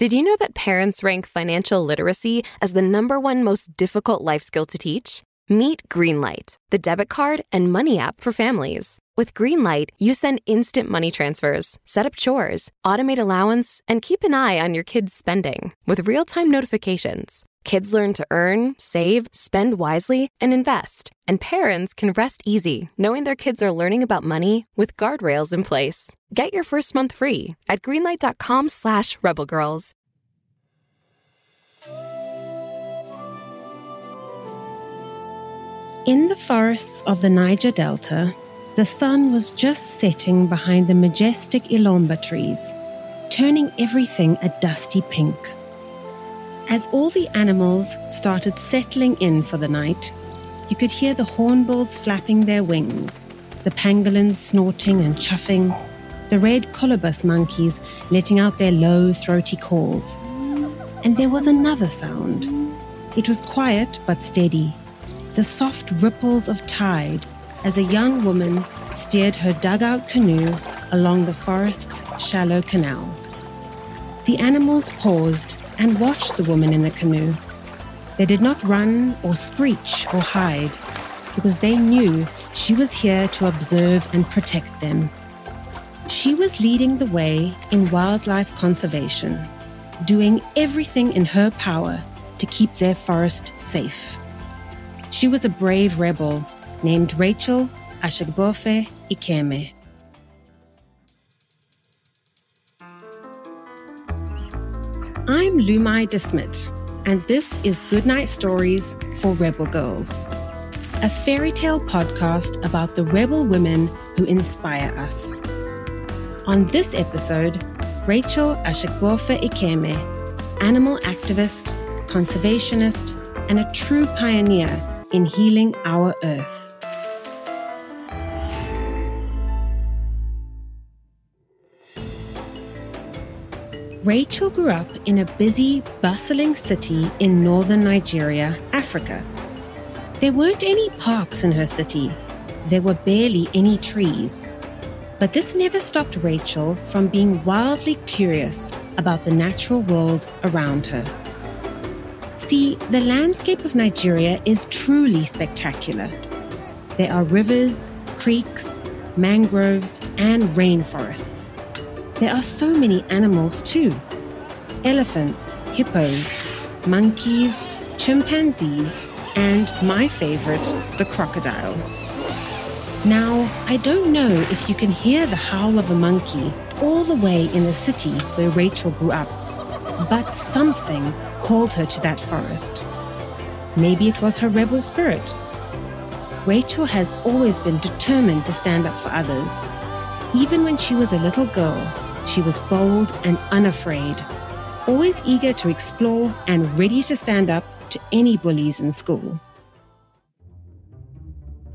Did you know that parents rank financial literacy as the number one most difficult life skill to teach? Meet Greenlight, the debit card and money app for families. With Greenlight, you send instant money transfers, set up chores, automate allowance, and keep an eye on your kids' spending with real time notifications. Kids learn to earn, save, spend wisely, and invest. And parents can rest easy knowing their kids are learning about money with guardrails in place. Get your first month free at greenlight.com slash rebelgirls. In the forests of the Niger Delta, the sun was just setting behind the majestic Ilomba trees, turning everything a dusty pink. As all the animals started settling in for the night, you could hear the hornbills flapping their wings, the pangolins snorting and chuffing, the red colobus monkeys letting out their low, throaty calls. And there was another sound. It was quiet but steady, the soft ripples of tide as a young woman steered her dugout canoe along the forest's shallow canal. The animals paused and watched the woman in the canoe. They did not run or screech or hide because they knew she was here to observe and protect them. She was leading the way in wildlife conservation, doing everything in her power to keep their forest safe. She was a brave rebel named Rachel Ashegbofe Ikemeh. I'm Lumai de Smidt, and this is Goodnight Stories for Rebel Girls, a fairy tale podcast about the rebel women who inspire us. On this episode, Rachel Ashegbofe Ikemeh, animal activist, conservationist, and a true pioneer in healing our earth. Rachel grew up in a busy, bustling city in northern Nigeria, Africa. There weren't any parks in her city, there were barely any trees. But this never stopped Rachel from being wildly curious about the natural world around her. See, the landscape of Nigeria is truly spectacular. There are rivers, creeks, mangroves, and rainforests. There are so many animals too elephants, hippos, monkeys, chimpanzees, and my favorite, the crocodile. Now, I don't know if you can hear the howl of a monkey all the way in the city where Rachel grew up, but something called her to that forest. Maybe it was her rebel spirit. Rachel has always been determined to stand up for others. Even when she was a little girl, she was bold and unafraid, always eager to explore and ready to stand up to any bullies in school.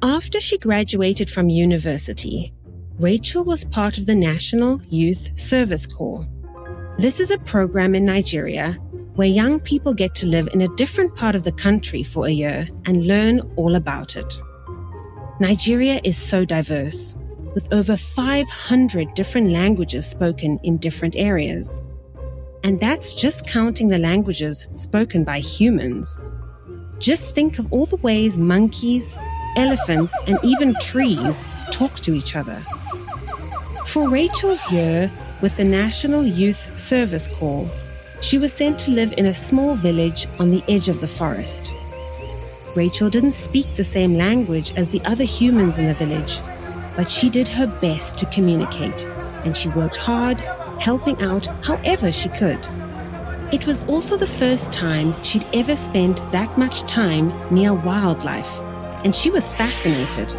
After she graduated from university, Rachel was part of the National Youth Service Corps. This is a program in Nigeria where young people get to live in a different part of the country for a year and learn all about it. Nigeria is so diverse with over 500 different languages spoken in different areas. And that's just counting the languages spoken by humans. Just think of all the ways monkeys, elephants, and even trees talk to each other. For Rachel's year with the National Youth Service Corps, she was sent to live in a small village on the edge of the forest. Rachel didn't speak the same language as the other humans in the village, but she did her best to communicate, and she worked hard, helping out however she could. It was also the first time she'd ever spent that much time near wildlife, and she was fascinated.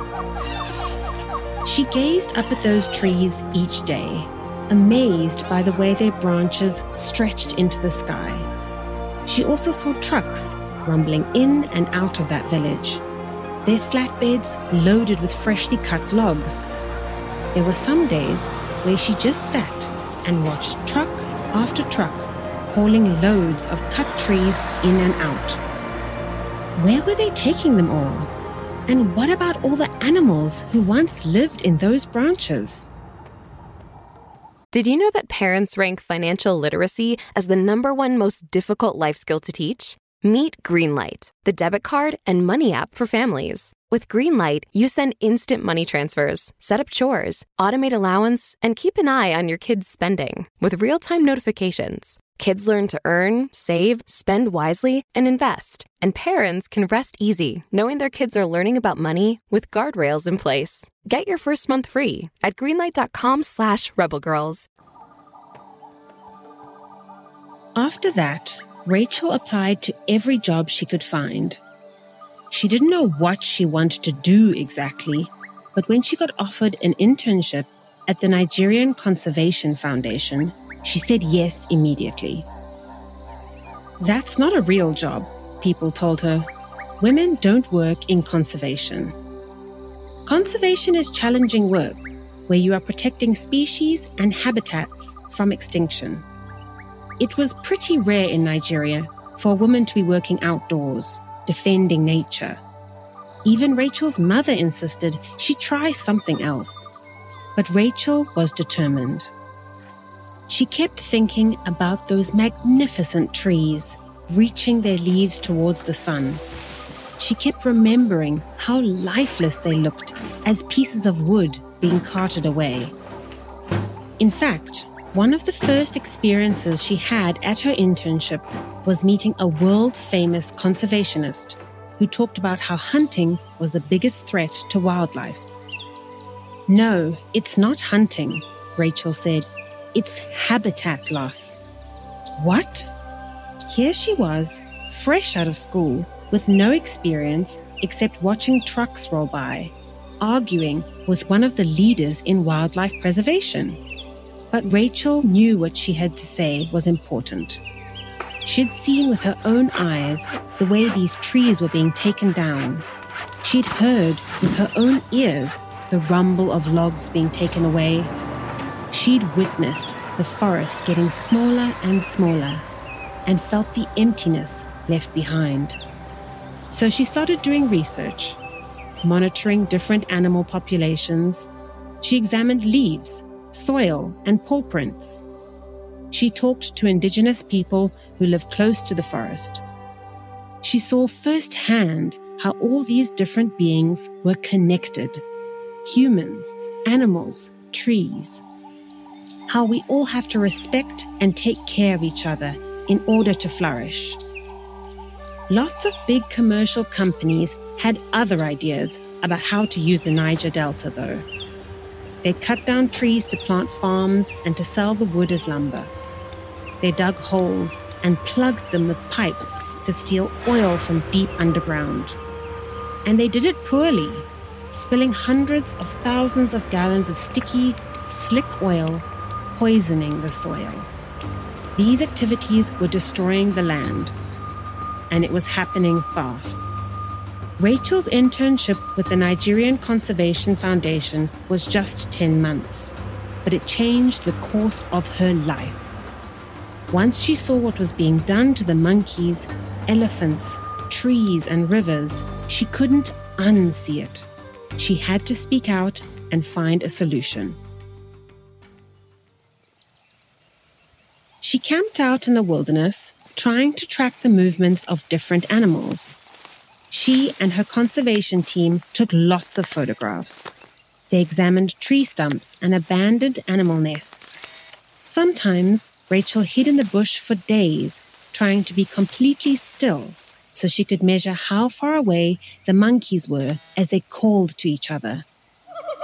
She gazed up at those trees each day, amazed by the way their branches stretched into the sky. She also saw trucks rumbling in and out of that village their flatbeds loaded with freshly cut logs. There were some days where she just sat and watched truck after truck hauling loads of cut trees in and out. Where were they taking them all? And what about all the animals who once lived in those branches? Did you know that parents rank financial literacy as the number one most difficult life skill to teach? Meet Greenlight, the debit card and money app for families. With Greenlight, you send instant money transfers, set up chores, automate allowance, and keep an eye on your kids' spending with real time notifications. Kids learn to earn, save, spend wisely, and invest. And parents can rest easy knowing their kids are learning about money with guardrails in place. Get your first month free at greenlight.com slash rebelgirls. After that, Rachel applied to every job she could find. She didn't know what she wanted to do exactly, but when she got offered an internship at the Nigerian Conservation Foundation, she said yes immediately. That's not a real job, people told her. Women don't work in conservation. Conservation is challenging work where you are protecting species and habitats from extinction. It was pretty rare in Nigeria for a woman to be working outdoors, defending nature. Even Rachel's mother insisted she try something else. But Rachel was determined. She kept thinking about those magnificent trees reaching their leaves towards the sun. She kept remembering how lifeless they looked as pieces of wood being carted away. In fact, one of the first experiences she had at her internship was meeting a world famous conservationist who talked about how hunting was the biggest threat to wildlife. No, it's not hunting, Rachel said. It's habitat loss. What? Here she was, fresh out of school, with no experience except watching trucks roll by, arguing with one of the leaders in wildlife preservation. But Rachel knew what she had to say was important. She'd seen with her own eyes the way these trees were being taken down. She'd heard with her own ears the rumble of logs being taken away. She'd witnessed the forest getting smaller and smaller and felt the emptiness left behind. So she started doing research, monitoring different animal populations. She examined leaves soil, and paw prints. She talked to indigenous people who live close to the forest. She saw firsthand how all these different beings were connected humans, animals, trees. How we all have to respect and take care of each other in order to flourish. Lots of big commercial companies had other ideas about how to use the Niger Delta, though. They cut down trees to plant farms and to sell the wood as lumber. They dug holes and plugged them with pipes to steal oil from deep underground. And they did it poorly, spilling hundreds of thousands of gallons of sticky, slick oil, poisoning the soil. These activities were destroying the land, and it was happening fast. Rachel's internship with the Nigerian Conservation Foundation was just 10 months, but it changed the course of her life. Once she saw what was being done to the monkeys, elephants, trees, and rivers, she couldn't unsee it. She had to speak out and find a solution. She camped out in the wilderness, trying to track the movements of different animals. She and her conservation team took lots of photographs. They examined tree stumps and abandoned animal nests. Sometimes Rachel hid in the bush for days, trying to be completely still so she could measure how far away the monkeys were as they called to each other.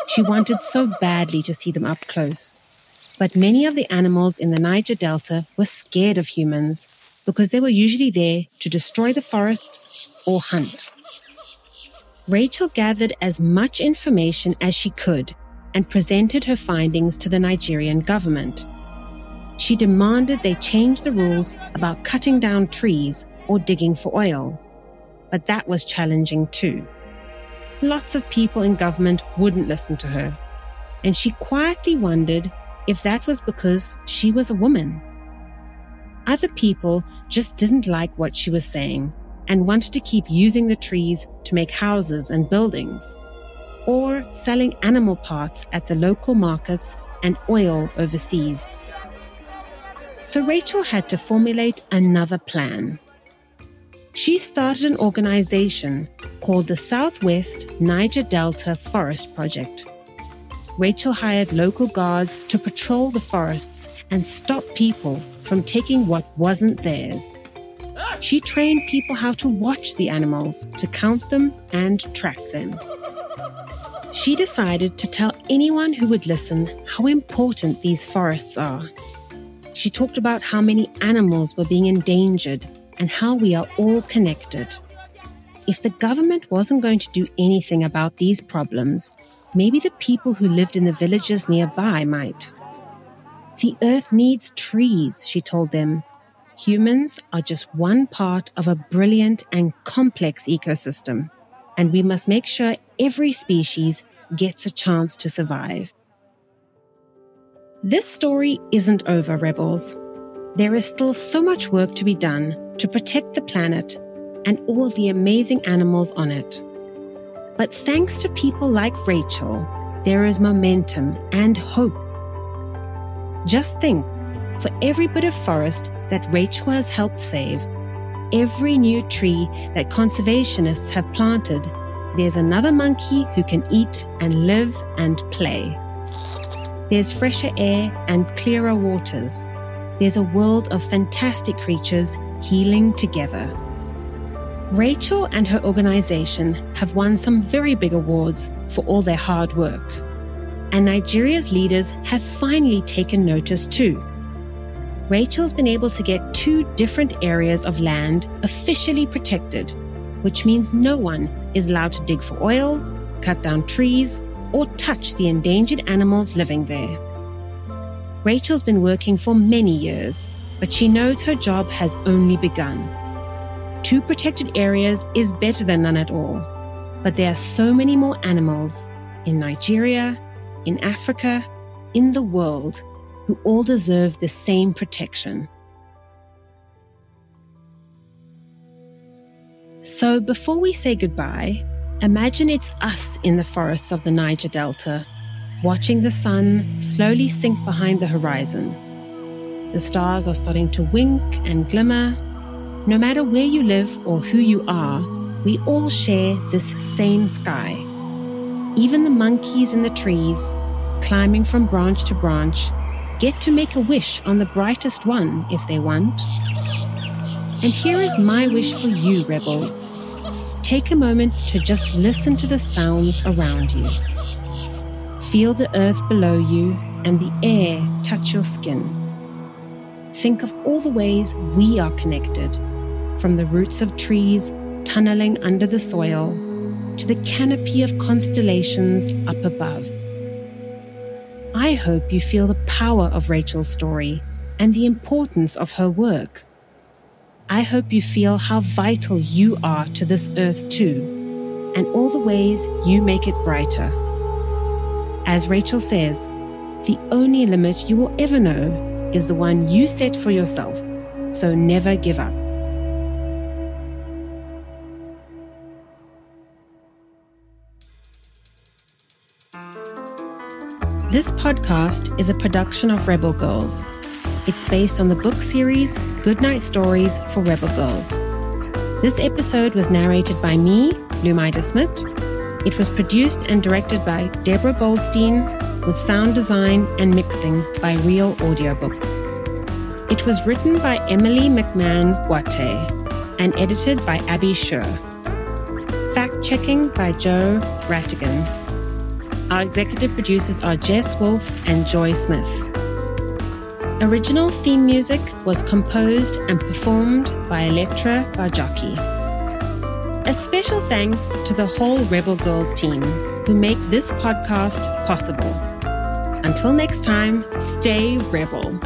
She wanted so badly to see them up close. But many of the animals in the Niger Delta were scared of humans because they were usually there to destroy the forests or hunt. Rachel gathered as much information as she could and presented her findings to the Nigerian government. She demanded they change the rules about cutting down trees or digging for oil. But that was challenging too. Lots of people in government wouldn't listen to her, and she quietly wondered if that was because she was a woman. Other people just didn't like what she was saying and wanted to keep using the trees to make houses and buildings, or selling animal parts at the local markets and oil overseas. So Rachel had to formulate another plan. She started an organization called the Southwest Niger Delta Forest Project. Rachel hired local guards to patrol the forests and stop people from taking what wasn't theirs. She trained people how to watch the animals, to count them, and track them. She decided to tell anyone who would listen how important these forests are. She talked about how many animals were being endangered and how we are all connected. If the government wasn't going to do anything about these problems, maybe the people who lived in the villages nearby might. The earth needs trees, she told them. Humans are just one part of a brilliant and complex ecosystem, and we must make sure every species gets a chance to survive. This story isn't over, rebels. There is still so much work to be done to protect the planet and all the amazing animals on it. But thanks to people like Rachel, there is momentum and hope. Just think for every bit of forest that Rachel has helped save, every new tree that conservationists have planted there's another monkey who can eat and live and play. There's fresher air and clearer waters. There's a world of fantastic creatures healing together. Rachel and her organization have won some very big awards for all their hard work. And Nigeria's leaders have finally taken notice too. Rachel's been able to get two different areas of land officially protected which means no one is allowed to dig for oil, cut down trees, or touch the endangered animals living there. Rachel's been working for many years, but she knows her job has only begun. Two protected areas is better than none at all, but there are so many more animals in Nigeria, in Africa, in the world who all deserve the same protection. So before we say goodbye, imagine it's us in the forests of the Niger Delta, watching the sun slowly sink behind the horizon. The stars are starting to wink and glimmer. No matter where you live or who you are, we all share this same sky. Even the monkeys in the trees, climbing from branch to branch, get to make a wish on the brightest one if they want. And here is my wish for you, rebels. Take a moment to just listen to the sounds around you. Feel the earth below you and the air touch your skin. Think of all the ways we are connected, from the roots of trees tunneling under the soil to the canopy of constellations up above. I hope you feel the power of Rachel's story and the importance of her work. I hope you feel how vital you are to this earth too, and all the ways you make it brighter. As Rachel says, the only limit you will ever know is the one you set for yourself, so never give up. This podcast is a production of Rebel Girls it's based on the book series Goodnight Stories for Rebel Girls. This episode was narrated by me, Lumai de Smidt. It was produced and directed by Deborah Goldstein, with sound design and mixing by Reel Audiobooks. It was written by Emily McMahon Guate and edited by Abby Sher. Fact checking by Joe Rhatigan. Our executive producers are Jess Wolf and Joy Smith. Original theme music was composed and performed by Elettra Bargiacchi. A special thanks to the whole Rebel Girls team who make this podcast possible. Until next time, stay rebel.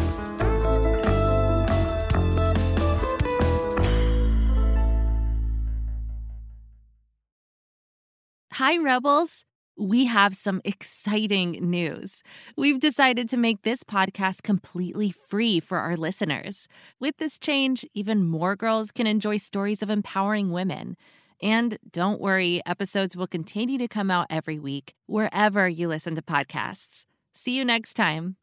Hi, Rebels we have some exciting news. We've decided to make this podcast completely free for our listeners. With this change, even more girls can enjoy stories of empowering women. And don't worry, episodes will continue to come out every week, wherever you listen to podcasts. See you next time.